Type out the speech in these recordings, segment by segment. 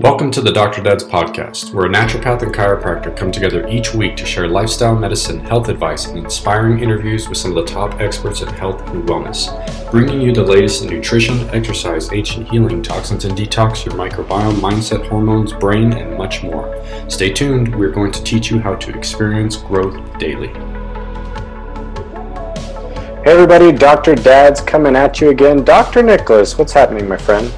Welcome to the Dr. Dads podcast, where a naturopath and chiropractor come together each week to share lifestyle medicine, health advice, and inspiring interviews with some of the top experts in health and wellness, bringing you the latest in nutrition, exercise, ancient healing, toxins and detox, your microbiome, mindset, hormones, brain, and much more. Stay tuned, we're going to teach you how to experience growth daily. Hey everybody, Dr. Dads coming at you again. Dr. Nicholas, what's happening, my friend?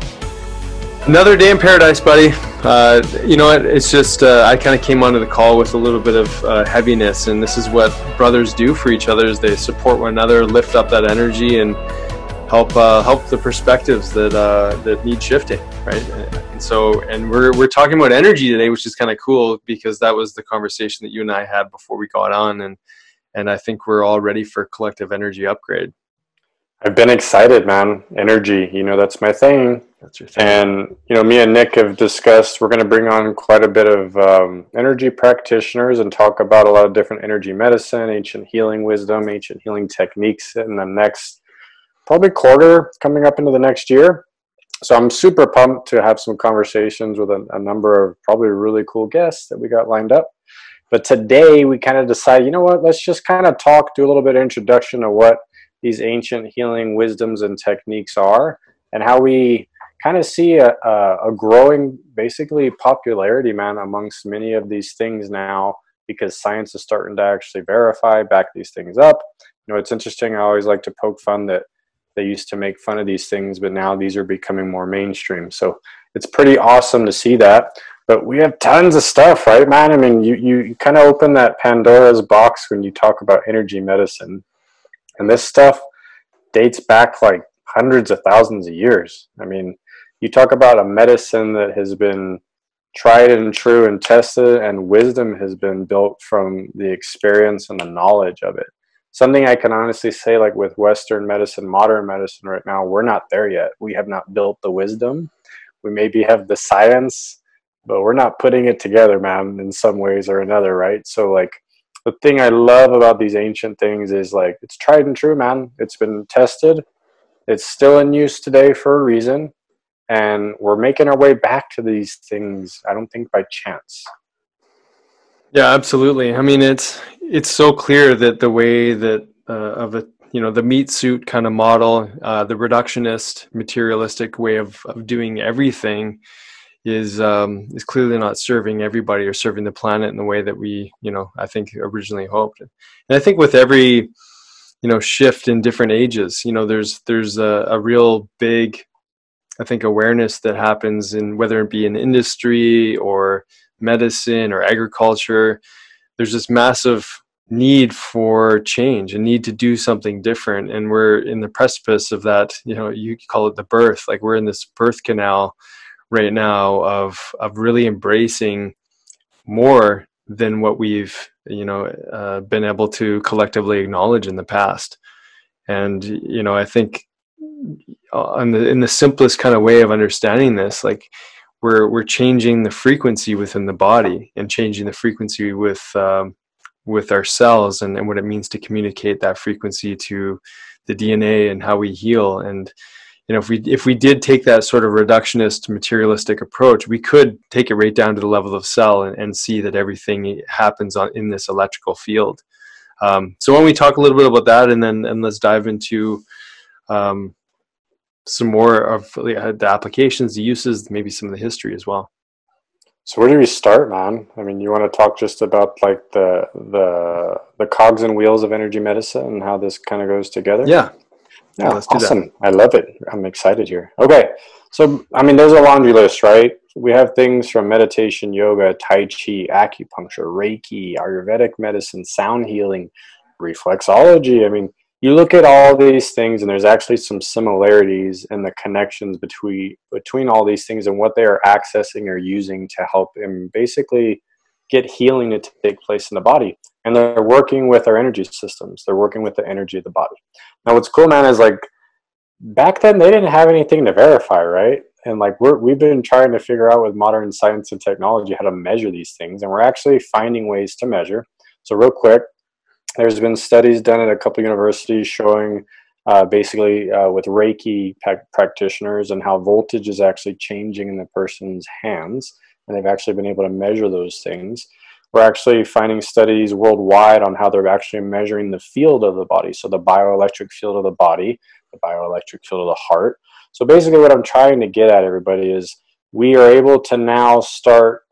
Another day in paradise, buddy. Uh, you know what? It's just uh, I kind of came onto the call with a little bit of uh, heaviness, and this is what brothers do for each other: is they support one another, lift up that energy, and help uh, help the perspectives that uh, that need shifting, right? And so, and we're we're talking about energy today, which is kind of cool because that was the conversation that you and I had before we got on, and and I think we're all ready for collective energy upgrade. I've been excited, man. Energy, you know, that's my thing. That's your thing. And, you know, me and Nick have discussed we're going to bring on quite a bit of um, energy practitioners and talk about a lot of different energy medicine, ancient healing wisdom, ancient healing techniques in the next probably quarter coming up into the next year. So I'm super pumped to have some conversations with a, a number of probably really cool guests that we got lined up. But today we kind of decided, you know what, let's just kind of talk, do a little bit of introduction of what these ancient healing wisdoms and techniques are and how we kind of see a, a, growing basically popularity man amongst many of these things now because science is starting to actually verify back these things up. You know it's interesting i always like to poke fun that they used to make fun of these things but now these are becoming more mainstream. So it's pretty awesome to see that. But we have tons of stuff right man? I mean you, you, you kind of open that pandora's box when you talk about energy medicine. And this stuff dates back like hundreds of thousands of years. I mean, you talk about a medicine that has been tried and true and tested, and wisdom has been built from the experience and the knowledge of it. Something I can honestly say, like with Western medicine, modern medicine right now, we're not there yet. We have not built the wisdom. We maybe have the science, but we're not putting it together, man, in some ways or another, right? So, like, the thing I love about these ancient things is like it's tried and true, man. It's been tested. It's still in use today for a reason, and we're making our way back to these things. I don't think by chance. Yeah, absolutely. I mean, it's it's so clear that the way that uh, of a you know the meat suit kind of model, uh, the reductionist, materialistic way of of doing everything is um, is clearly not serving everybody or serving the planet in the way that we you know I think originally hoped. And I think with every you know shift in different ages, you know there's there's a, a real big I think awareness that happens in whether it be in industry or medicine or agriculture. There's this massive need for change and need to do something different and we're in the precipice of that you know you call it the birth like we're in this birth canal right now of of really embracing more than what we've you know uh, been able to collectively acknowledge in the past and you know i think on the in the simplest kind of way of understanding this like we're we're changing the frequency within the body and changing the frequency with um, with our cells and, and what it means to communicate that frequency to the dna and how we heal. And you know if we if we did take that sort of reductionist materialistic approach we could take it right down to the level of cell and, and see that everything happens on in this electrical field. Um, so when we talk a little bit about that and then and let's dive into um, some more of the applications the uses maybe some of the history as well so where do we start man i mean you want to talk just about like the the the cogs and wheels of energy medicine and how this kind of goes together yeah yeah, let's awesome. I love it. I'm excited here. Okay. So, I mean, there's a laundry list, right? We have things from meditation, yoga, Tai Chi, acupuncture, Reiki, Ayurvedic medicine, sound healing, reflexology. I mean, you look at all these things, and there's actually some similarities in the connections between between all these things and what they are accessing or using to help them basically get healing to take place in the body. And they're working with our energy systems. They're working with the energy of the body. Now, what's cool, man, is like back then they didn't have anything to verify, right? And like we're, we've been trying to figure out with modern science and technology how to measure these things, and we're actually finding ways to measure. So, real quick, there's been studies done at a couple universities showing uh, basically uh, with Reiki practitioners and how voltage is actually changing in the person's hands. And they've actually been able to measure those things. We're actually finding studies worldwide on how they're actually measuring the field of the body. So, the bioelectric field of the body, the bioelectric field of the heart. So, basically, what I'm trying to get at, everybody, is we are able to now start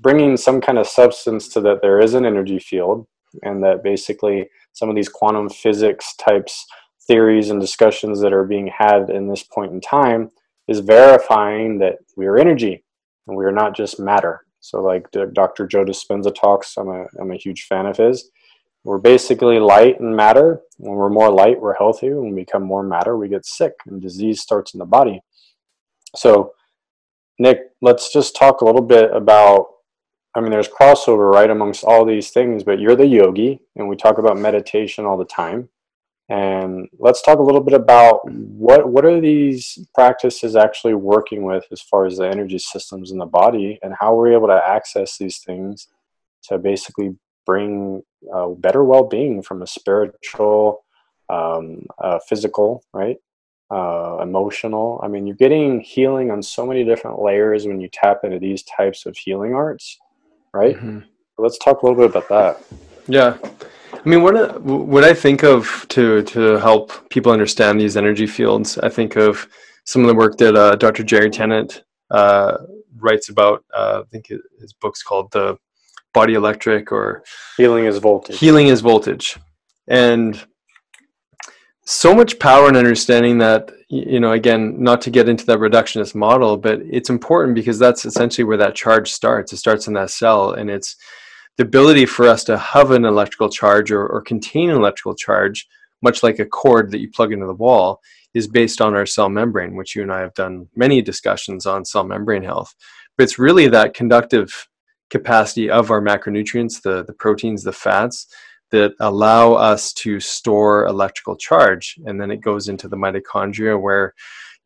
bringing some kind of substance to that there is an energy field and that basically some of these quantum physics types theories and discussions that are being had in this point in time is verifying that we are energy and we are not just matter. So, like Dr. Joe Dispenza talks, I'm a, I'm a huge fan of his. We're basically light and matter. When we're more light, we're healthy. When we become more matter, we get sick, and disease starts in the body. So, Nick, let's just talk a little bit about. I mean, there's crossover right amongst all these things, but you're the yogi, and we talk about meditation all the time. And let's talk a little bit about what what are these practices actually working with as far as the energy systems in the body, and how we're able to access these things to basically bring uh, better well-being from a spiritual, um, physical, right, uh, emotional. I mean, you're getting healing on so many different layers when you tap into these types of healing arts, right? Mm-hmm. Let's talk a little bit about that. Yeah. I mean, what what I think of to to help people understand these energy fields, I think of some of the work that uh, Dr. Jerry Tennant uh, writes about. Uh, I think his book's called "The Body Electric" or "Healing is Voltage." Healing is voltage, and so much power in understanding that. You know, again, not to get into that reductionist model, but it's important because that's essentially where that charge starts. It starts in that cell, and it's the ability for us to have an electrical charge or, or contain an electrical charge, much like a cord that you plug into the wall, is based on our cell membrane, which you and I have done many discussions on cell membrane health. But it's really that conductive capacity of our macronutrients, the, the proteins, the fats, that allow us to store electrical charge. And then it goes into the mitochondria where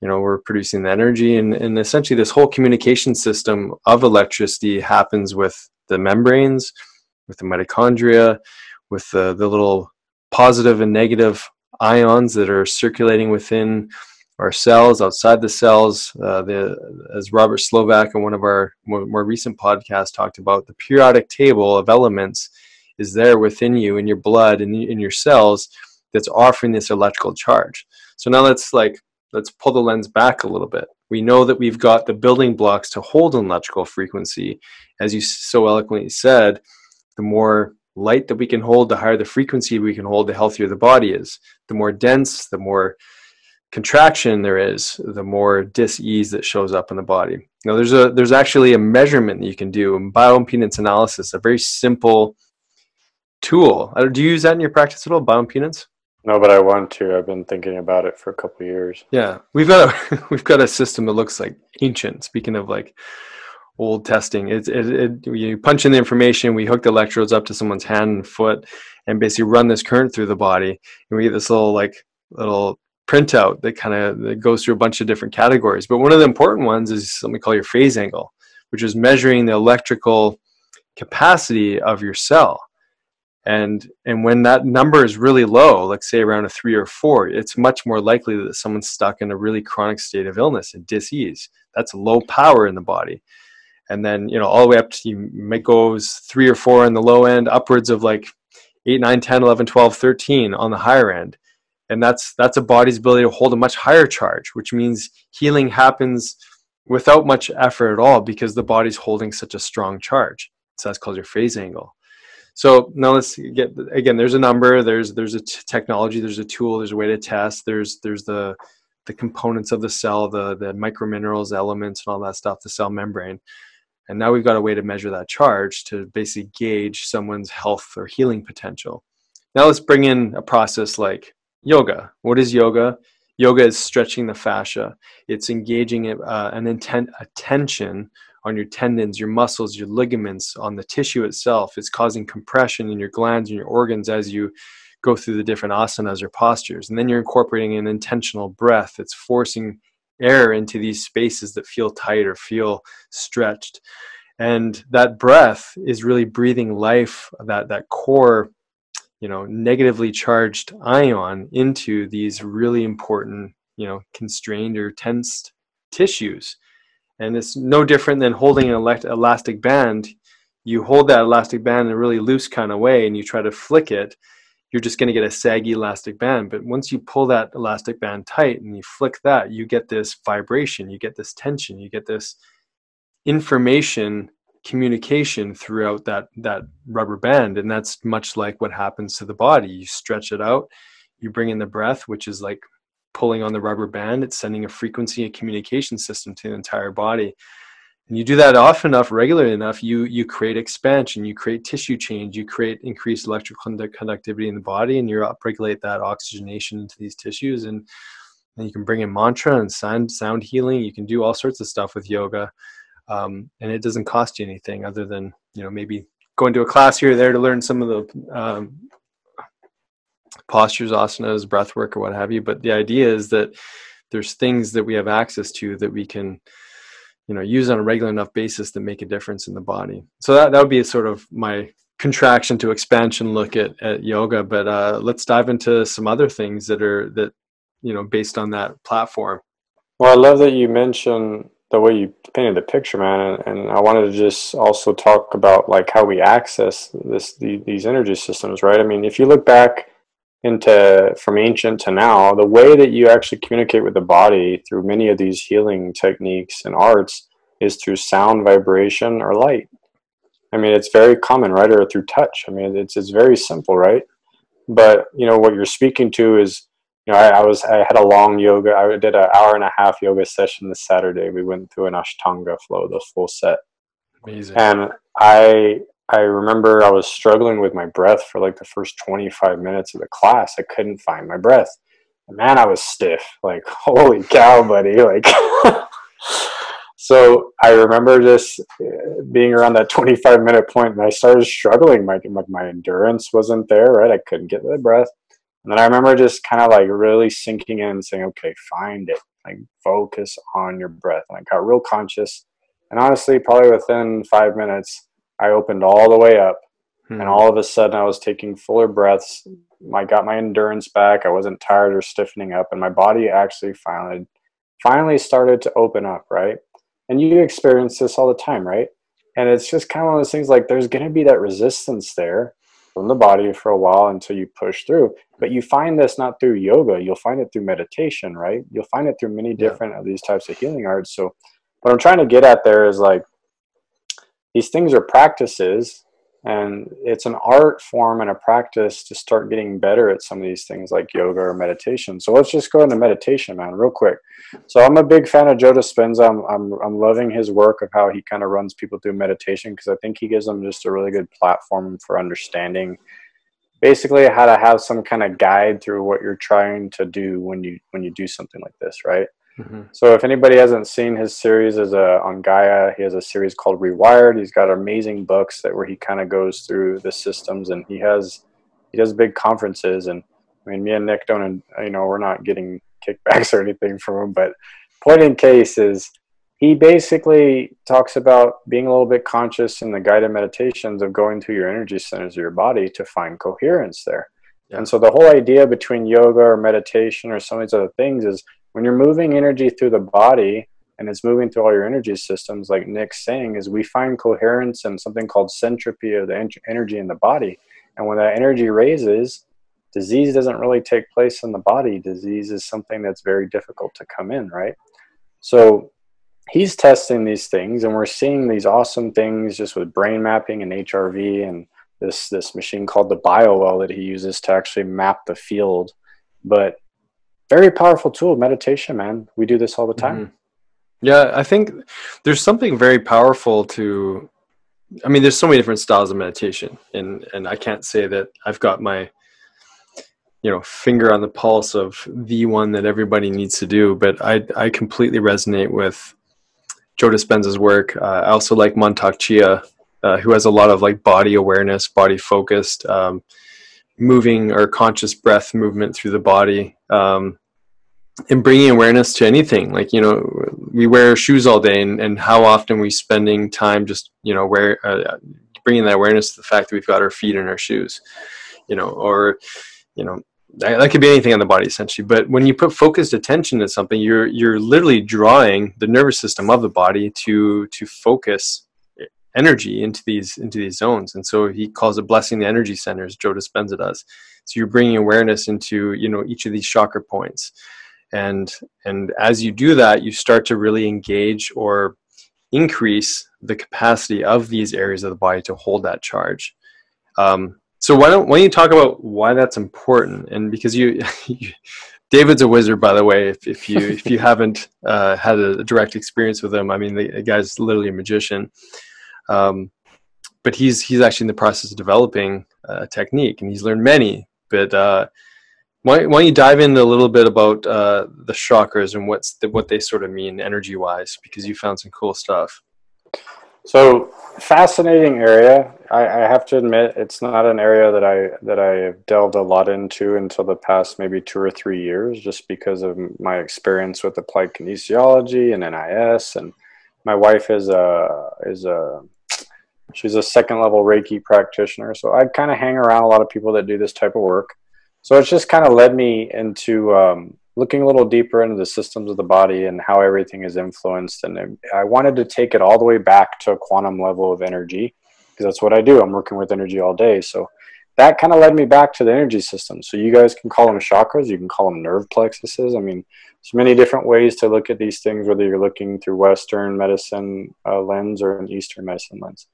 you know we're producing the energy and, and essentially this whole communication system of electricity happens with the membranes, with the mitochondria, with the, the little positive and negative ions that are circulating within our cells, outside the cells. Uh, the, as Robert Slovak in one of our more, more, recent podcasts talked about, the periodic table of elements is there within you in your blood and in, in your cells that's offering this electrical charge. So now let's like let's pull the lens back a little bit. We know that we've got the building blocks to hold an electrical frequency. As you so eloquently said, the more light that we can hold, the higher the frequency we can hold, the healthier the body is. The more dense, the more contraction there is, the more dis-ease that shows up in the body. Now there's a there's actually a measurement that you can do in bioimpedance analysis, a very simple tool. Uh, do you use that in your practice at all, bioimpedance? No, but I want to. I've been thinking about it for a couple years. Yeah, we've got a we've got a system that looks like ancient. Speaking of like old testing, it, it, it you punch in the information. We hook the electrodes up to someone's hand and foot, and basically run this current through the body, and we get this little like little printout that kind of that goes through a bunch of different categories. But one of the important ones is something we call your phase angle, which is measuring the electrical capacity of your cell and and when that number is really low like say around a three or four it's much more likely that someone's stuck in a really chronic state of illness and disease. That's low power in the body. And then you know all the way up to you goes three or four on the low end upwards of like 8 9 10 11 12 13 on the higher end. And that's that's a body's ability to hold a much higher charge which means healing happens without much effort at all because the body's holding such a strong charge. So that's called your phase angle so now let's get again. There's a number. There's there's a t- technology. There's a tool. There's a way to test. There's there's the the components of the cell, the the microminerals, elements, and all that stuff. The cell membrane. And now we've got a way to measure that charge to basically gauge someone's health or healing potential. Now let's bring in a process like yoga. What is yoga? Yoga is stretching the fascia. It's engaging uh, an intent attention on your tendons, your muscles, your ligaments, on the tissue itself. It's causing compression in your glands and your organs as you go through the different asanas or postures. And then you're incorporating an intentional breath. It's forcing air into these spaces that feel tight or feel stretched. And that breath is really breathing life, that, that core you know negatively charged ion into these really important you know constrained or tensed tissues and it's no different than holding an elastic band. You hold that elastic band in a really loose kind of way and you try to flick it you're just going to get a saggy elastic band. But once you pull that elastic band tight and you flick that you get this vibration you get this tension you get this information communication throughout that that rubber band. And that's much like what happens to the body. You stretch it out you bring in the breath which is like pulling on the rubber band it's sending a frequency and communication system to the entire body. And you do that often enough regularly enough you you create expansion you create tissue change you create increased electrical conductivity in the body and you upregulate that oxygenation into these tissues. And, and you can bring in mantra and sound sound healing. You can do all sorts of stuff with yoga. Um, and it doesn't cost you anything other than you know maybe going to a class here or there to learn some of the um, postures, asanas, breath work, or what have you. But the idea is that there's things that we have access to that we can you know use on a regular enough basis to make a difference in the body. So that that would be sort of my contraction to expansion look at, at yoga. But uh, let's dive into some other things that are that you know based on that platform. Well, I love that you mentioned the way you painted the picture, man. And, and, I wanted to just also talk about like how we access this the, these energy systems, right? I mean, if you look back into from ancient to now, the way that you actually communicate with the body through many of these healing techniques and arts is through sound, vibration, or light. I mean, it's very common, right? Or through touch. I mean, it's it's very simple, right? But you know what you're speaking to is you know, I, I, was I had a long yoga. I did an hour and a half yoga session this Saturday. We went through an Ashtanga flow, the full set. Amazing. And I I remember I was struggling with my breath for like the first 25 minutes of the class. I couldn't find my breath. Man, I was stiff. Like, holy cow, buddy! Like. so I remember just uh, being around that 25 minute point, and I started struggling. My like my endurance wasn't there, right? I couldn't get the breath. And then I remember just kind of like really sinking in and saying, okay, find it. Like focus on your breath. And I got real conscious. And honestly, probably within five minutes, I opened all the way up. Hmm. And all of a sudden, I was taking fuller breaths. I got my endurance back. I wasn't tired or stiffening up. And my body actually finally, finally started to open up, right? And you experience this all the time, right? And it's just kind of one of those things like there's going to be that resistance there from the body for a while until you push through. But you find this not through yoga, you'll find it through meditation, right? You'll find it through many different yeah. of these types of healing arts. So what I'm trying to get at there is like these things are practices and it's an art form and a practice to start getting better at some of these things like yoga or meditation. So let's just go into meditation man real quick. So i'm a big fan of joe dispenza i'm, I'm, I'm loving his work of how he kind of runs people through meditation because i think he gives them just a really good platform for understanding basically how to have some kind of guide through what you're trying to do when you when you do something like this right Mm-hmm. So if anybody hasn't seen his series as a on Gaia, he has a series called Rewired. He's got amazing books that where he kind of goes through the systems, and he has he does big conferences. And I mean, me and Nick don't, you know, we're not getting kickbacks or anything from him. But point in case is he basically talks about being a little bit conscious in the guided meditations of going to your energy centers of your body to find coherence there. Yeah. And so the whole idea between yoga or meditation or some of these other things is when you're moving energy through the body and it's moving through all your energy systems, like Nick's saying, is we find coherence and something called syntropy of the energy in the body. And when that energy raises, disease doesn't really take place in the body. Disease is something that's very difficult to come in, right? So he's testing these things, and we're seeing these awesome things just with brain mapping and HRV and this this machine called the BioWell that he uses to actually map the field. But very powerful tool meditation man. We do this all the time. Mm-hmm. yeah i think there's something very powerful to i mean there's so many different styles of meditation and and i can't say that i've got my you know finger on the pulse of the one that everybody needs to do but i i completely resonate with joe dispenza's work. Uh, i also like mantak chia uh, who has a lot of like body awareness body focused um, moving or conscious breath movement through the body. Um, and bringing awareness to anything. Like you know we wear shoes all day and, and how often we spending time just you know where uh, bringing that awareness to the fact that we've got our feet in our shoes you know, or you know, that, that could be anything on the body essentially. But when you put focused attention to something, you're you're literally drawing the nervous system of the body to to focus energy into these into these zones. And so he calls it blessing the energy centers joe dispenza does. So you're bringing awareness into you know each of these chakra points and and as you do that you start to really engage or increase the capacity of these areas of the body to hold that charge um, so why don't why don't you talk about why that's important and because you, you David's a wizard, by the way. If, if you if you haven't uh, had a direct experience with him, I mean, the, the guy's literally a magician. Um, but he's he's actually in the process of developing a technique, and he's learned many. But uh, why, why don't you dive in a little bit about uh, the chakras and what's the, what they sort of mean energy wise? Because you found some cool stuff. So fascinating area. I, I, have to admit, it's not an area that I that I have delved a lot into until the past maybe two or three years, just because of my experience with applied kinesiology and NIS, and my wife is a is a she's a second level Reiki practitioner. So I kind of hang around a lot of people that do this type of work. So it's just kind of led me into um, looking a little deeper into the systems of the body and how everything is influenced. And I wanted to take it all the way back to a quantum level of energy because that's what I do. I'm working with energy all day. So that kind of led me back to the energy system. So you guys can call them chakras, you can call them nerve plexuses. I mean, there's many different ways to look at these things, whether you're looking through Western medicine uh, lens or an Eastern medicine lens.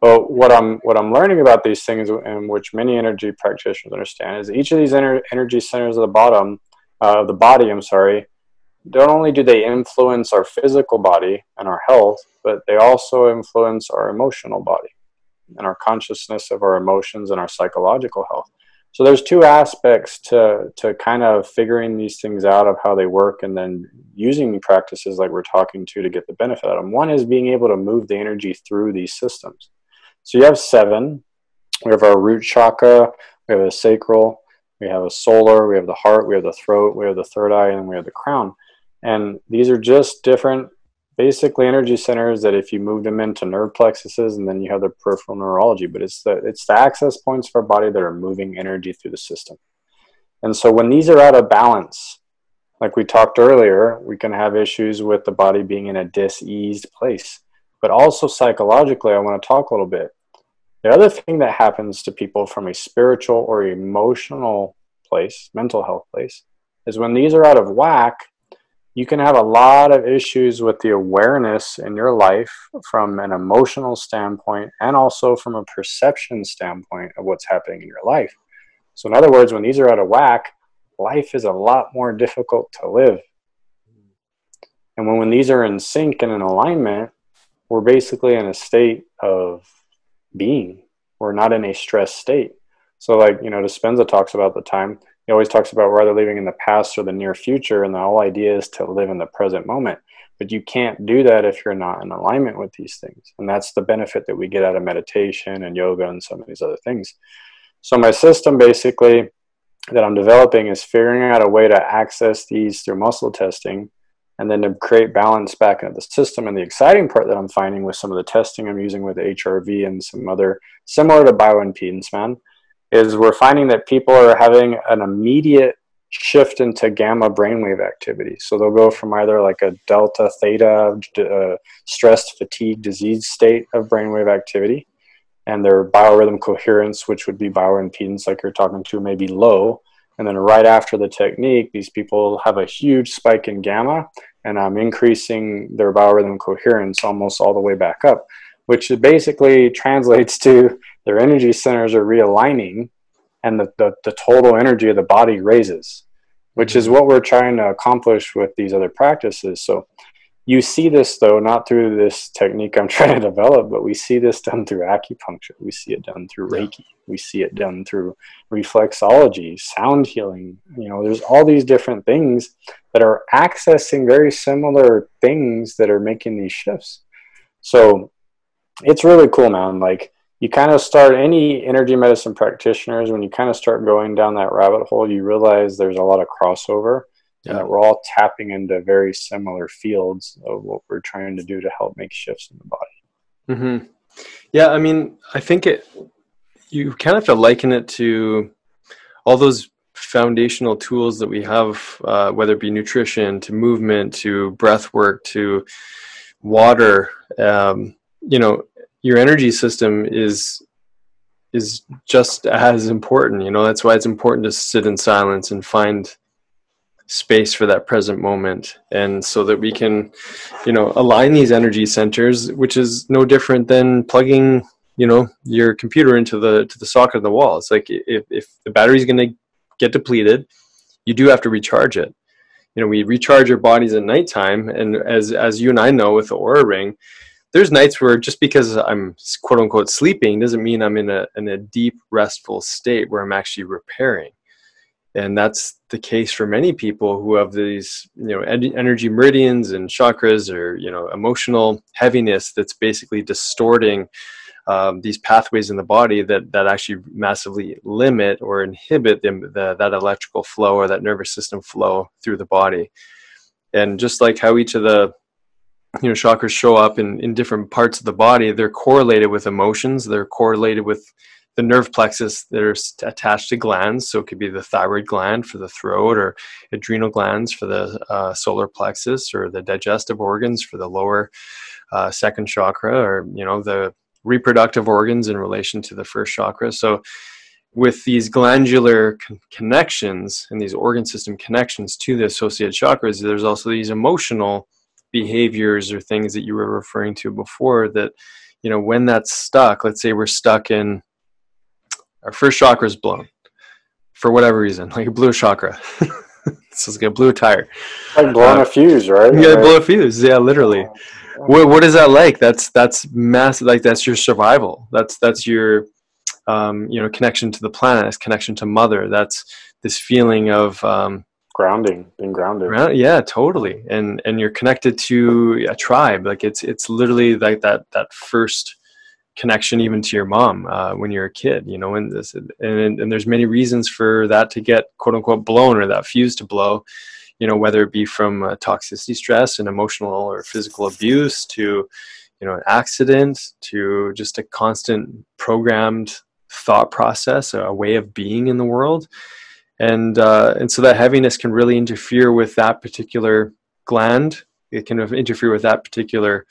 But what I'm what I'm learning about these things, and which many energy practitioners understand, is each of these ener- energy centers of the bottom uh, of the body. I'm sorry. Not only do they influence our physical body and our health, but they also influence our emotional body and our consciousness of our emotions and our psychological health. So there's two aspects to to kind of figuring these things out of how they work and then using practices like we're talking to to get the benefit out of them. One is being able to move the energy through these systems. So you have seven. We have our root chakra, we have a sacral, we have a solar, we have the heart, we have the throat, we have the third eye, and we have the crown. And these are just different, basically energy centers that if you move them into nerve plexuses, and then you have the peripheral neurology. But it's the it's the access points for our body that are moving energy through the system. And so when these are out of balance, like we talked earlier, we can have issues with the body being in a diseased place. But also psychologically, I want to talk a little bit. The other thing that happens to people from a spiritual or emotional place, mental health place, is when these are out of whack, you can have a lot of issues with the awareness in your life from an emotional standpoint and also from a perception standpoint of what's happening in your life. So, in other words, when these are out of whack, life is a lot more difficult to live. And when, when these are in sync and in alignment, we're basically in a state of being. We're not in a stress state. So, like, you know, Dispenza talks about the time, he always talks about rather living in the past or the near future. And the whole idea is to live in the present moment. But you can't do that if you're not in alignment with these things. And that's the benefit that we get out of meditation and yoga and some of these other things. So, my system basically that I'm developing is figuring out a way to access these through muscle testing and then to create balance back into the system. And the exciting part that I'm finding with some of the testing I'm using with HRV and some other similar to bioimpedance, man, is we're finding that people are having an immediate shift into gamma brainwave activity. So they'll go from either like a delta theta uh, stressed fatigue disease state of brainwave activity and their biorhythm coherence, which would be bioimpedance, like you're talking to, may be low. And then right after the technique, these people have a huge spike in gamma and I'm increasing their biorhythm coherence almost all the way back up, which basically translates to their energy centers are realigning and the, the, the total energy of the body raises, which is mm-hmm. what we're trying to accomplish with these other practices. So you see this though not through this technique i'm trying to develop but we see this done through acupuncture. We see it done through reiki. We see it done through reflexology sound healing. You know there's all these different things that are accessing very similar things that are making these shifts. So it's really cool man. Like you kind of start any energy medicine practitioners when you kind of start going down that rabbit hole you realize there's a lot of crossover yeah. and that we're all tapping into very similar fields of what we're trying to do to help make shifts in the body. Mm-hmm. Yeah, I mean, I think it. you kind of have to liken it to all those foundational tools that we have, uh, whether it be nutrition, to movement, to breath work, to water. Um, you know, your energy system is is just as important. You know, that's why it's important to sit in silence and find space for that present moment. And so that we can you know align these energy centers which is no different than plugging you know your computer into the to the socket of the wall. It's like if, if the battery's going to get depleted you do have to recharge it. You know we recharge our bodies at nighttime and as as you and i know with the Oura ring there's nights where just because i'm quote unquote sleeping doesn't mean i'm in a in a deep restful state where i'm actually repairing. And that's the case for many people who have these you know energy meridians and chakras or you know emotional heaviness that's basically distorting um, these pathways in the body that that actually massively limit or inhibit the, the, that electrical flow or that nervous system flow through the body. And just like how each of the you know chakras show up in in different parts of the body they're correlated with emotions they're correlated with the nerve plexus that are attached to glands. So it could be the thyroid gland for the throat, or adrenal glands for the uh, solar plexus, or the digestive organs for the lower uh, second chakra, or you know the reproductive organs in relation to the first chakra. So with these glandular con- connections and these organ system connections to the associated chakras, there's also these emotional behaviors or things that you were referring to before that you know when that's stuck let's say we're stuck in our first chakra is blown for whatever reason, like a blue chakra. so it's like a blue tire. Like blowing uh, a fuse, right? Yeah, blow a fuse. Yeah, literally. What, what is that like? That's that's massive. Like that's your survival. That's that's your um, you know connection to the planet. That's connection to mother. That's this feeling of um, grounding, being grounded. Ground, yeah, totally. And and you're connected to a tribe. Like it's it's literally like that that first connection even to your mom uh, when you're a kid you know and this and, and there's many reasons for that to get quote unquote blown or that fuse to blow you know whether it be from uh, toxicity stress and emotional or physical abuse to you know an accident to just a constant programmed thought process a way of being in the world and uh, and so that heaviness can really interfere with that particular gland it can interfere with that particular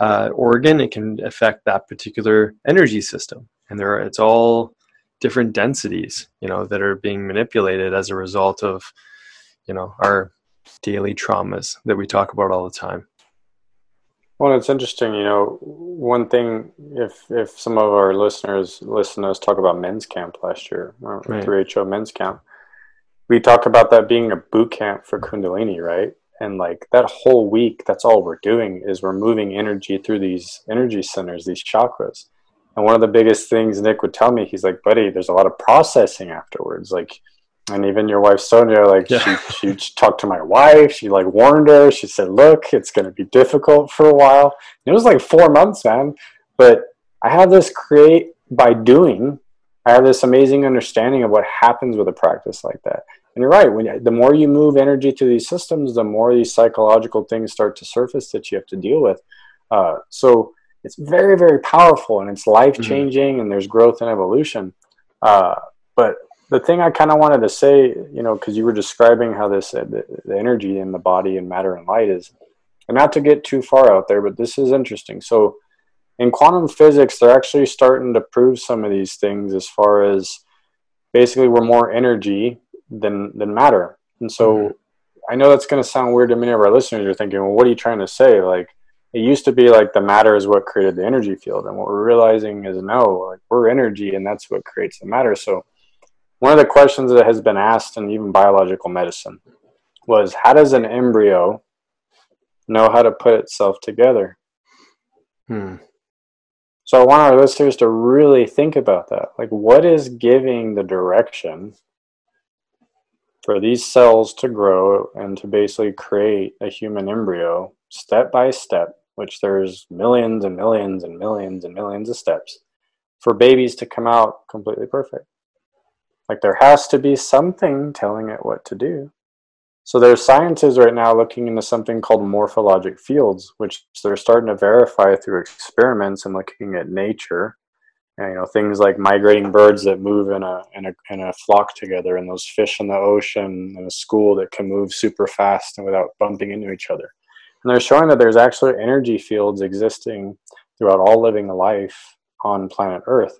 uh, organ, it can affect that particular energy system. And there are, it's all different densities, you know, that are being manipulated as a result of, you know, our daily traumas that we talk about all the time. Well, it's interesting, you know, one thing if if some of our listeners listen to us talk about men's camp last year, right. 3HO men's camp, we talk about that being a boot camp for Kundalini, right? and like that whole week that's all we're doing is we're moving energy through these energy centers these chakras and one of the biggest things nick would tell me he's like buddy there's a lot of processing afterwards like and even your wife sonia like yeah. she, she talked to my wife she like warned her she said look it's going to be difficult for a while and it was like four months man but i have this create by doing i have this amazing understanding of what happens with a practice like that and you're right. When the more you move energy to these systems, the more these psychological things start to surface that you have to deal with. Uh, so it's very, very powerful, and it's life changing, mm-hmm. and there's growth and evolution. Uh, but the thing I kind of wanted to say, you know, because you were describing how this uh, the, the energy in the body and matter and light is, and not to get too far out there, but this is interesting. So in quantum physics, they're actually starting to prove some of these things as far as basically we're more energy than than matter. And so mm-hmm. I know that's going to sound weird to many of our listeners. Are thinking, well, what are you trying to say? Like it used to be like the matter is what created the energy field, and what we're realizing is no, like we're energy, and that's what creates the matter. So one of the questions that has been asked in even biological medicine was, how does an embryo know how to put itself together? Hmm. So I want our listeners to really think about that. Like, what is giving the direction for these cells to grow and to basically create a human embryo step by step, which there's millions and millions and millions and millions of steps, for babies to come out completely perfect. Like there has to be something telling it what to do. So there's scientists right now looking into something called morphologic fields, which they're starting to verify through experiments and looking at nature And, you know things like migrating birds that move in a, in a in a flock together, and those fish in the ocean in a school that can move super fast and without bumping into each other. And they're showing that there's actually energy fields existing throughout all living life on planet Earth,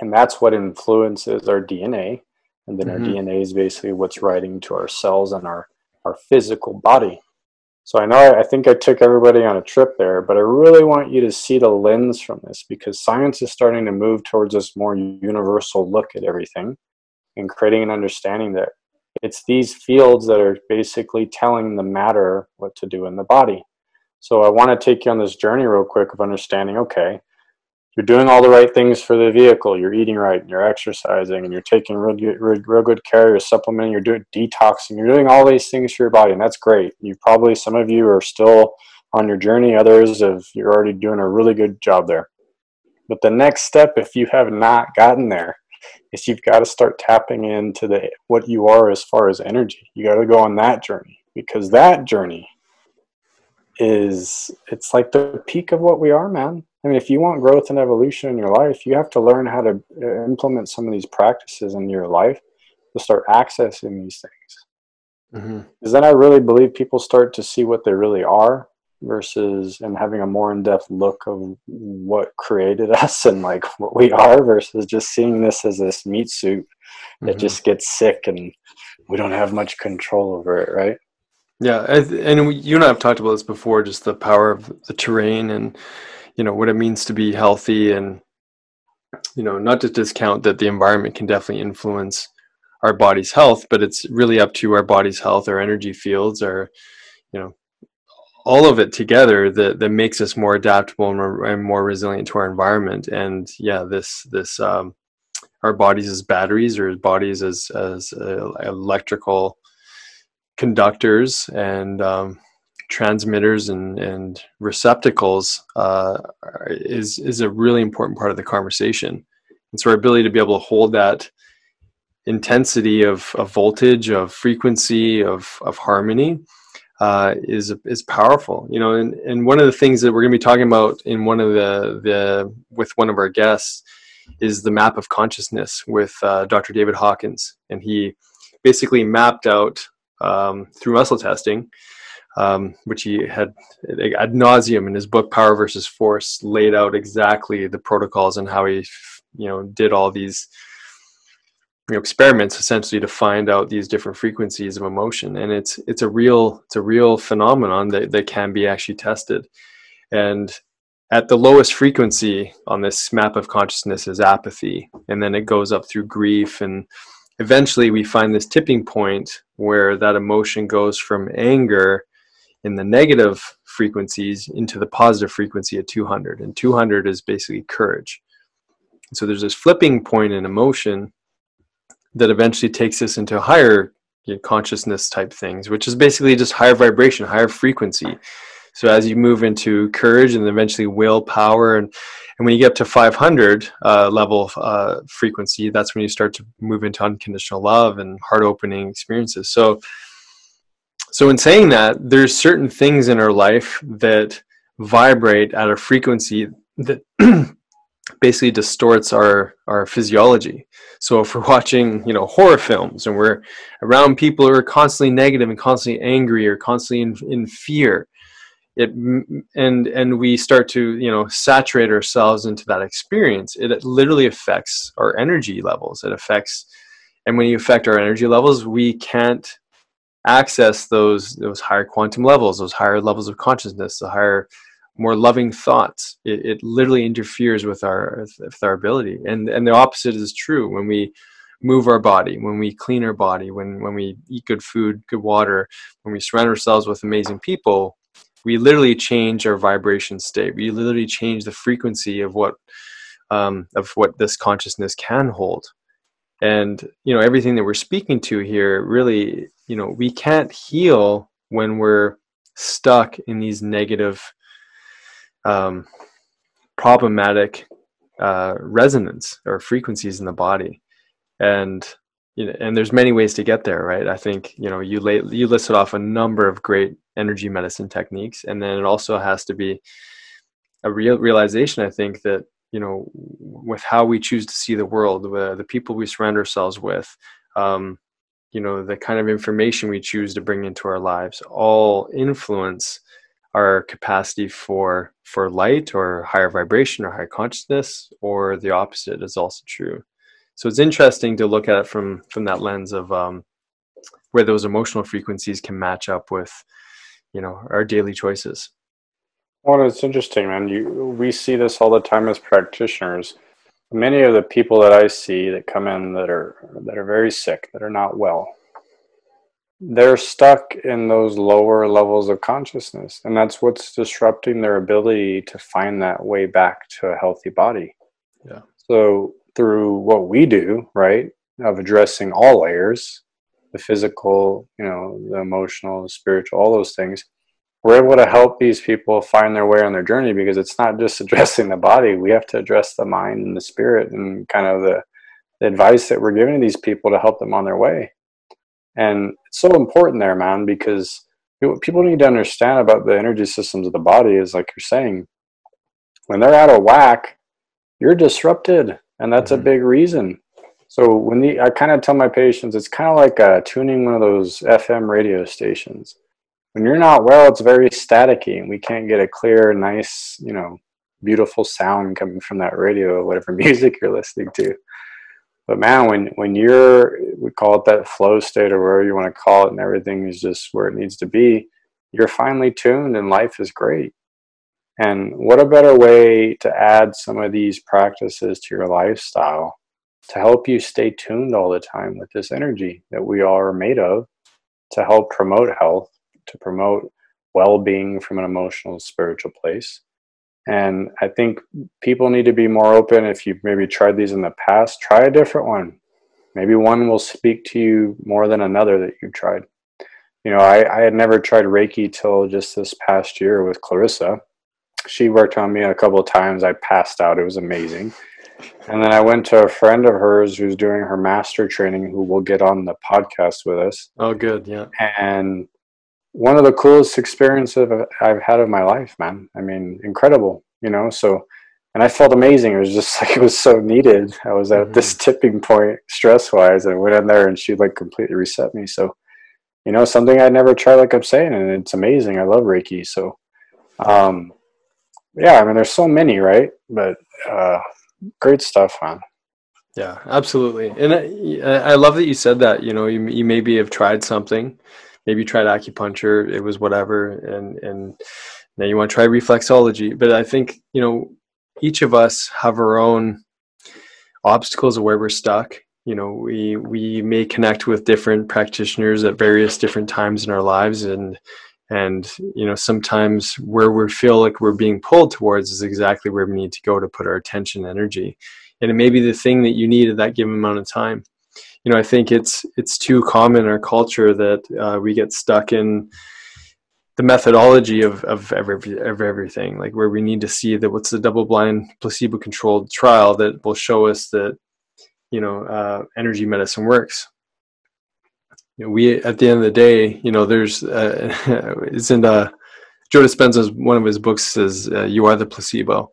and that's what influences our DNA. And then mm-hmm. our DNA is basically what's writing to our cells and our our physical body. So I know I, I think I took everybody on a trip there, but I really want you to see the lens from this because science is starting to move towards this more universal look at everything and creating an understanding that it's these fields that are basically telling the matter what to do in the body. So I want to take you on this journey real quick of understanding okay, you're doing all the right things for the vehicle. You're eating right, and you're exercising, and you're taking real good, real, real good care. You're supplementing. You're doing detoxing. You're doing all these things for your body, and that's great. You probably some of you are still on your journey. Others have you're already doing a really good job there. But the next step, if you have not gotten there, is you've got to start tapping into the what you are as far as energy. You got to go on that journey because that journey is it's like the peak of what we are, man I mean, if you want growth and evolution in your life, you have to learn how to uh, implement some of these practices in your life to start accessing these things. Mm-hmm. Because then I really believe people start to see what they really are versus and having a more in-depth look of what created us and like what we are versus just seeing this as this meat suit that mm-hmm. just gets sick and we don't have much control over it, right? Yeah, and you and I have talked about this before, just the power of the terrain and you know what it means to be healthy and you know not to discount that the environment can definitely influence our body's health but it's really up to our body's health our energy fields our you know all of it together that that makes us more adaptable and more, and more resilient to our environment. And yeah this this um, our bodies as batteries or bodies as as uh, electrical conductors and um, transmitters and, and receptacles uh, is is a really important part of the conversation. And so our ability to be able to hold that intensity of, of voltage, of frequency, of, of harmony uh, is is powerful. You know, and, and one of the things that we're going to be talking about in one of the the with one of our guests is the map of consciousness with uh, Dr. David Hawkins, and he basically mapped out um, through muscle testing um, which he had ad nauseum in his book Power versus Force, laid out exactly the protocols and how he, you know, did all these you know, experiments essentially to find out these different frequencies of emotion, and it's it's a real it's a real phenomenon that that can be actually tested, and at the lowest frequency on this map of consciousness is apathy, and then it goes up through grief. And eventually we find this tipping point where that emotion goes from anger in the negative frequencies into the positive frequency at 200 and 200 is basically courage. So there's this flipping point in emotion that eventually takes us into higher you know, consciousness type things which is basically just higher vibration higher frequency. So as you move into courage and eventually willpower and and when you get up to 500 uh, level uh, frequency that's when you start to move into unconditional love and heart opening experiences. So so, in saying that, there's certain things in our life that vibrate at a frequency that basically distorts our our physiology. So, if we're watching, you know, horror films and we're around people who are constantly negative and constantly angry or constantly in, in fear, it and and we start to you know saturate ourselves into that experience. It literally affects our energy levels. It affects, and when you affect our energy levels, we can't access those those higher quantum levels, those higher levels of consciousness, the higher, more loving thoughts. It, it literally interferes with our with our ability, and and the opposite is true when we move our body, when we clean our body, when when we eat good food, good water, when we surround ourselves with amazing people. We literally change our vibration state. We literally change the frequency of what um, of what this consciousness can hold and you know everything that we're speaking to here really you know we can't heal when we're stuck in these negative um, problematic uh, resonance or frequencies in the body. And you know and there's many ways to get there right? I think you know you lay, you listed off a number of great energy medicine techniques and then it also has to be a real realization i think that you know with how we choose to see the world the, the people we surround ourselves with um, you know the kind of information we choose to bring into our lives all influence our capacity for for light or higher vibration or higher consciousness or the opposite is also true. So it's interesting to look at it from from that lens of um, where those emotional frequencies can match up with you know our daily choices. Well it's interesting man. You we see this all the time as practitioners many of the people that i see that come in that are that are very sick that are not well they're stuck in those lower levels of consciousness. And that's what's disrupting their ability to find that way back to a healthy body. Yeah. So through what we do right of addressing all layers the physical you know the emotional the spiritual all those things we're able to help these people find their way on their journey because it's not just addressing the body we have to address the mind and the spirit and kind of the, the advice that we're giving these people to help them on their way and it's so important there, man, because what people need to understand about the energy systems of the body is like you're saying, when they're out of whack, you're disrupted. And that's mm-hmm. a big reason. So when the I kind of tell my patients, it's kind of like uh, tuning one of those FM radio stations. When you're not well, it's very staticky, and we can't get a clear, nice, you know, beautiful sound coming from that radio or whatever music you're listening to. But man, when when you're we call it that flow state or whatever you want to call it, and everything is just where it needs to be, you're finely tuned and life is great. And what a better way to add some of these practices to your lifestyle to help you stay tuned all the time with this energy that we are made of to help promote health, to promote well being from an emotional, spiritual place. And I think people need to be more open. If you've maybe tried these in the past, try a different one. Maybe one will speak to you more than another that you've tried. You know, I, I had never tried Reiki till just this past year with Clarissa. She worked on me a couple of times. I passed out. It was amazing. And then I went to a friend of hers who's doing her master training, who will get on the podcast with us. Oh, good. Yeah. And one of the coolest experiences I've had of my life, man. I mean, incredible, you know. So, and I felt amazing. It was just like it was so needed. I was at mm-hmm. this tipping point stress wise, and I went in there, and she like completely reset me. So, you know, something I'd never tried, like I'm saying, and it's amazing. I love Reiki. So, um, yeah, I mean, there's so many, right? But uh, great stuff, man. Yeah, absolutely. And I, I love that you said that. You know, you you maybe have tried something maybe you tried acupuncture, it was whatever, and and now you want to try reflexology. But I think you know each of us have our own obstacles of where we're stuck. You know, we we may connect with different practitioners at various different times in our lives, and and you know sometimes where we feel like we're being pulled towards is exactly where we need to go to put our attention energy and it may be the thing that you need at that given amount of time you know, I think it's it's too common in our culture that uh, we get stuck in the methodology of of every of everything, like where we need to see that what's the double blind placebo controlled trial that will show us that you know uh, energy medicine works. You know, we at the end of the day, you know, there's uh, it's in uh, Joe Dispenza's one of his books says uh, you are the placebo,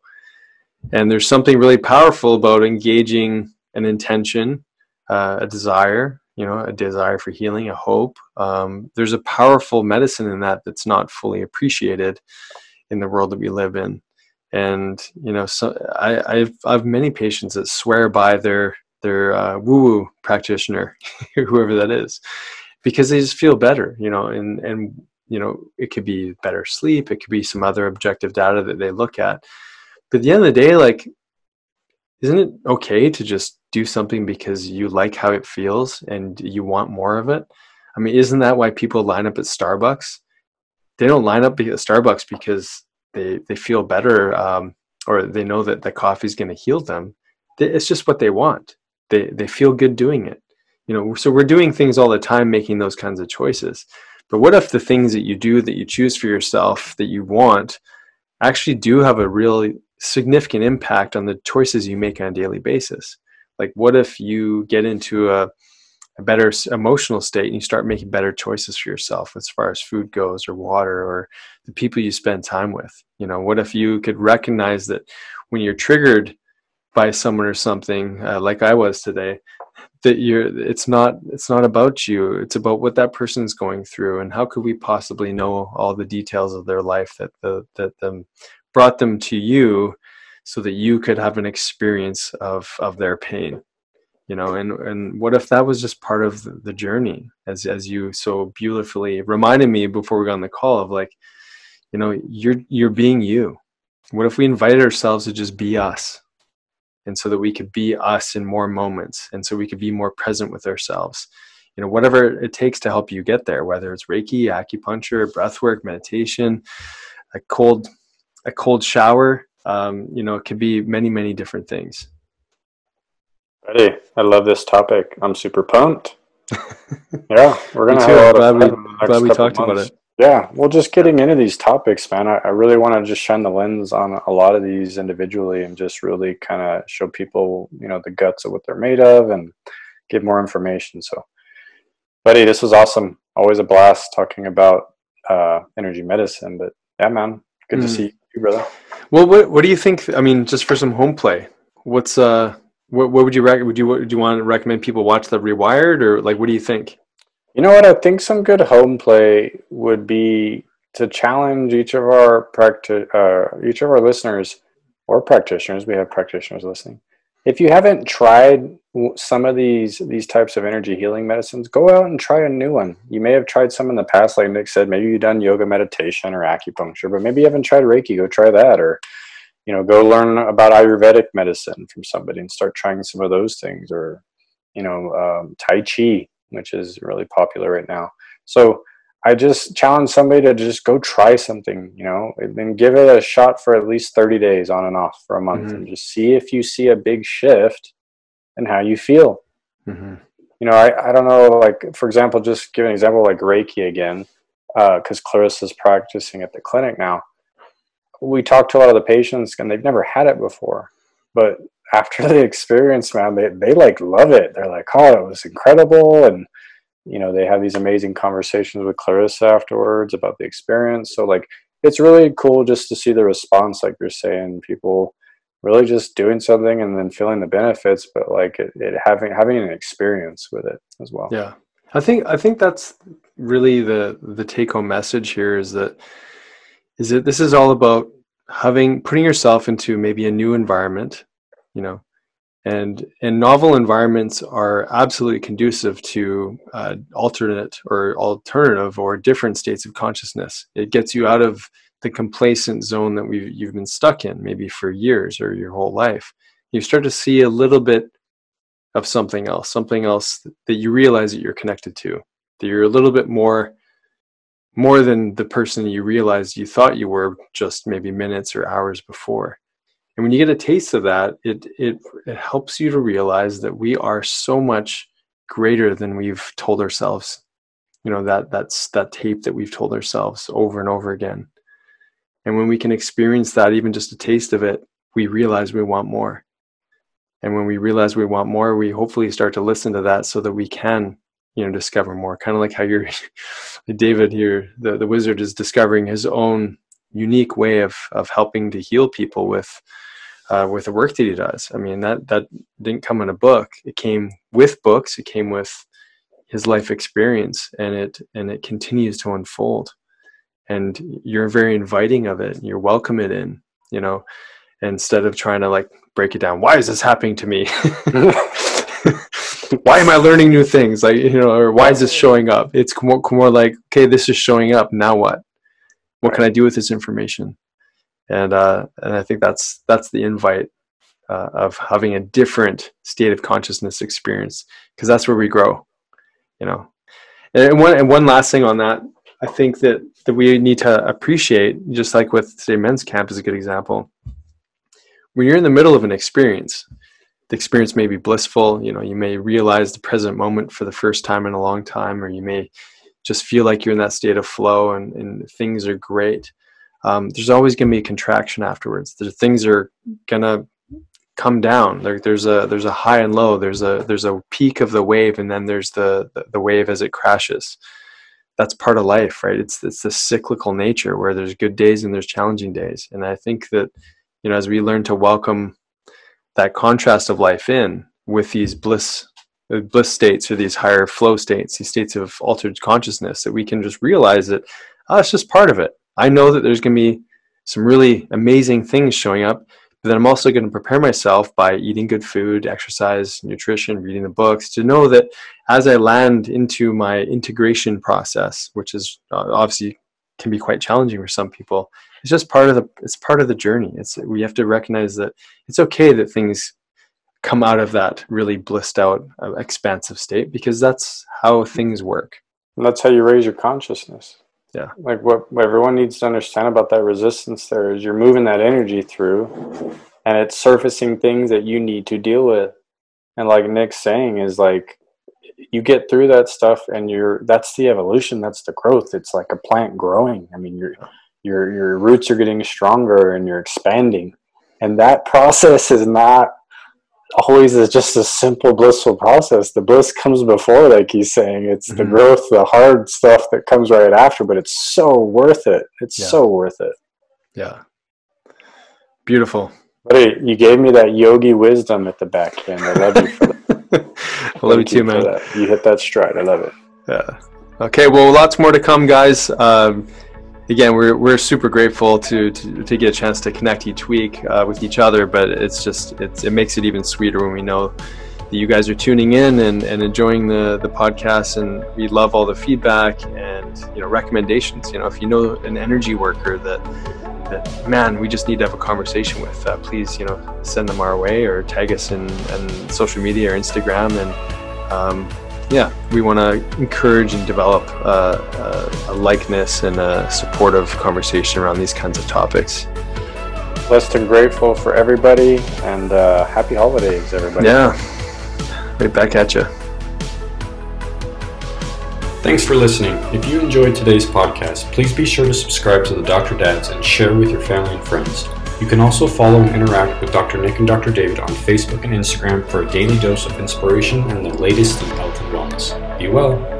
and there's something really powerful about engaging an intention uh, a desire, you know, a desire for healing, a hope. Um, there's a powerful medicine in that that's not fully appreciated in the world that we live in. And you know, so I, I've I've many patients that swear by their their uh, woo woo practitioner, whoever that is, because they just feel better, you know, and and you know, it could be better sleep, it could be some other objective data that they look at. But at the end of the day, like isn't it okay to just do something because you like how it feels and you want more of it? I mean, isn't that why people line up at Starbucks? They don't line up at Starbucks because they they feel better um, or they know that the coffee is going to heal them. It's just what they want. They they feel good doing it. You know, so we're doing things all the time, making those kinds of choices. But what if the things that you do that you choose for yourself that you want actually do have a really significant impact on the choices you make on a daily basis. Like, what if you get into a, a better emotional state and you start making better choices for yourself as far as food goes, or water, or the people you spend time with? You know, what if you could recognize that when you're triggered by someone or something uh, like I was today that you're it's not it's not about you it's about what that person's going through and how could we possibly know all the details of their life that the that them brought them to you so that you could have an experience of of their pain you know? And and what if that was just part of the journey as as you so beautifully reminded me before we got on the call of like you know you're you're being you. What if we invited ourselves to just be us? And so that we could be us in more moments and so we could be more present with ourselves. You know whatever it takes to help you get there whether it's reiki acupuncture breath work meditation a cold a cold shower um, you know it could be many many different things. Ready? I love this topic. I'm super pumped. Yeah we're gonna have a lot glad of we, fun in the next glad we talked about it. Yeah, well, just getting into these topics, man, I, I really want to just shine the lens on a lot of these individually and just really kind of show people, you know, the guts of what they're made of and give more information. So, buddy, this was awesome. Always a blast talking about uh, energy medicine. But yeah, man, good to Mm. see you, brother. well what what do you think i mean just for some home play what's uh what, what would you rec- would you would you want to recommend people watch the rewired or like what do you think You know what? I think some good home play would be to challenge each of our practi- uh, each of our listeners or practitioners. We have practitioners listening. If you haven't tried some of these these types of energy healing medicines, go out and try a new one. You may have tried some in the past, like Nick said. Maybe you've done yoga meditation or acupuncture, but maybe you haven't tried Reiki. Go try that, or you know, go learn about Ayurvedic medicine from somebody and start trying some of those things, or you know, um, Tai Chi which is really popular right now. So I just challenge somebody to just go try something, you know, and then give it a shot for at least 30 days on and off for a month Mhm. and just see if you see a big shift in how you feel. mm-hmm. You know, I, I don't know, like, for example, just give an example like Reiki again, because Clarissa's practicing at the clinic now. We talk to a lot of the patients and they've never had it before. But after the experience, man, they, they like love it. They're like, oh, it was incredible. And, you know, they have these amazing conversations with Clarissa afterwards about the experience. So, like, it's really cool just to see the response, like you're saying, people really just doing something and then feeling the benefits, but like it, it having having an experience with it as well. Yeah, I think I think that's really the the take home message here is that is that this is all about having putting yourself into maybe a new environment, you know, and and novel environments are absolutely conducive to uh, alternate or alternative or different states of consciousness. It gets you out of the complacent zone that we you've been stuck in maybe for years or your whole life. You start to see a little bit of something else, something else that you realize that you're connected to, that you're a little bit more more than the person you realized you thought you were just maybe minutes or hours before. And when you get a taste of that, it it it helps you to realize that we are so much greater than we've told ourselves. You know, that that's that tape that we've told ourselves over and over again. And when we can experience that, even just a taste of it, we realize we want more. And when we realize we want more, we hopefully start to listen to that so that we can, you know, discover more. Kind of like how you're, David here, the, the wizard is discovering his own unique way of, of helping to heal people with, uh, with the work that he does. I mean, that, that didn't come in a book. It came with books. It came with his life experience and it, and it continues to unfold and you're very inviting of it. You're welcome it in, you know, instead of trying to like break it down. Why is this happening to me? why am I learning new things? Like, you know, or why is this showing up? It's more, more like, okay, this is showing up. Now what? What can I do with this information? And, uh, and I think that's, that's the invite uh, of having a different state of consciousness experience because that's where we grow, you know. And one, and one last thing on that, I think that, that we need to appreciate, just like with say men's camp is a good example. When you're in the middle of an experience, the experience may be blissful. You know, you may realize the present moment for the first time in a long time, or you may just feel like you're in that state of flow and, and things are great. Um, there's always going to be a contraction afterwards. There's things are going to come down. There, there's a there's a high and low. There's a there's a peak of the wave, and then there's the the, the wave as it crashes that's part of life, right? It's it's the cyclical nature where there's good days and there's challenging days. And I think that, you know, as we learn to welcome that contrast of life in with these bliss bliss states or these higher flow states, these states of altered consciousness, that we can just realize that oh, it's just part of it. I know that there's going to be some really amazing things showing up, but then I'm also going to prepare myself by eating good food, exercise, nutrition, reading the books to know that as I land into my integration process, which is uh, obviously can be quite challenging for some people, it's just part of the it's part of the journey. It's we have to recognize that it's okay that things come out of that really blissed out uh, expansive state because that's how things work. And that's how you raise your consciousness. Yeah. Like what, what everyone needs to understand about that resistance there is you're moving that energy through and it's surfacing things that you need to deal with. And like nick's saying is like you get through that stuff and you're that's the evolution that's the growth. It's like a plant growing. I mean your your your roots are getting stronger and you're expanding. And that process is not always is just a simple blissful process. The bliss comes before like he's saying. It's mm-hmm. the growth the hard stuff that comes right after but it's so worth it. It's yeah. so worth it. Yeah. Beautiful. Hey, you gave me that yogi wisdom at the back end. I love you for that. I love you too man. you hit that stride. I love it. Yeah. Okay well lots more to come guys. Um, again, we're, we're super grateful to, to, to, get a chance to connect each week uh, with each other, but it's just, it's, it makes it even sweeter when we know that you guys are tuning in and, and enjoying the, the podcast and we love all the feedback and, you know, recommendations. You know, if you know an energy worker that, that man, we just need to have a conversation with, uh, please, you know, send them our way or tag us in, in social media or Instagram and, um, yeah, we want to encourage and develop uh, a, a, likeness and a supportive conversation around these kinds of topics. Blessed and grateful for everybody, and uh, happy holidays, everybody. Yeah, right back at you. Thanks for listening. If you enjoyed today's podcast, please be sure to subscribe to the Dr. Dads and share with your family and friends. You can also follow and interact with Dr. Nick and Dr. David on Facebook and Instagram for a daily dose of inspiration and the latest in health and wellness. Be well.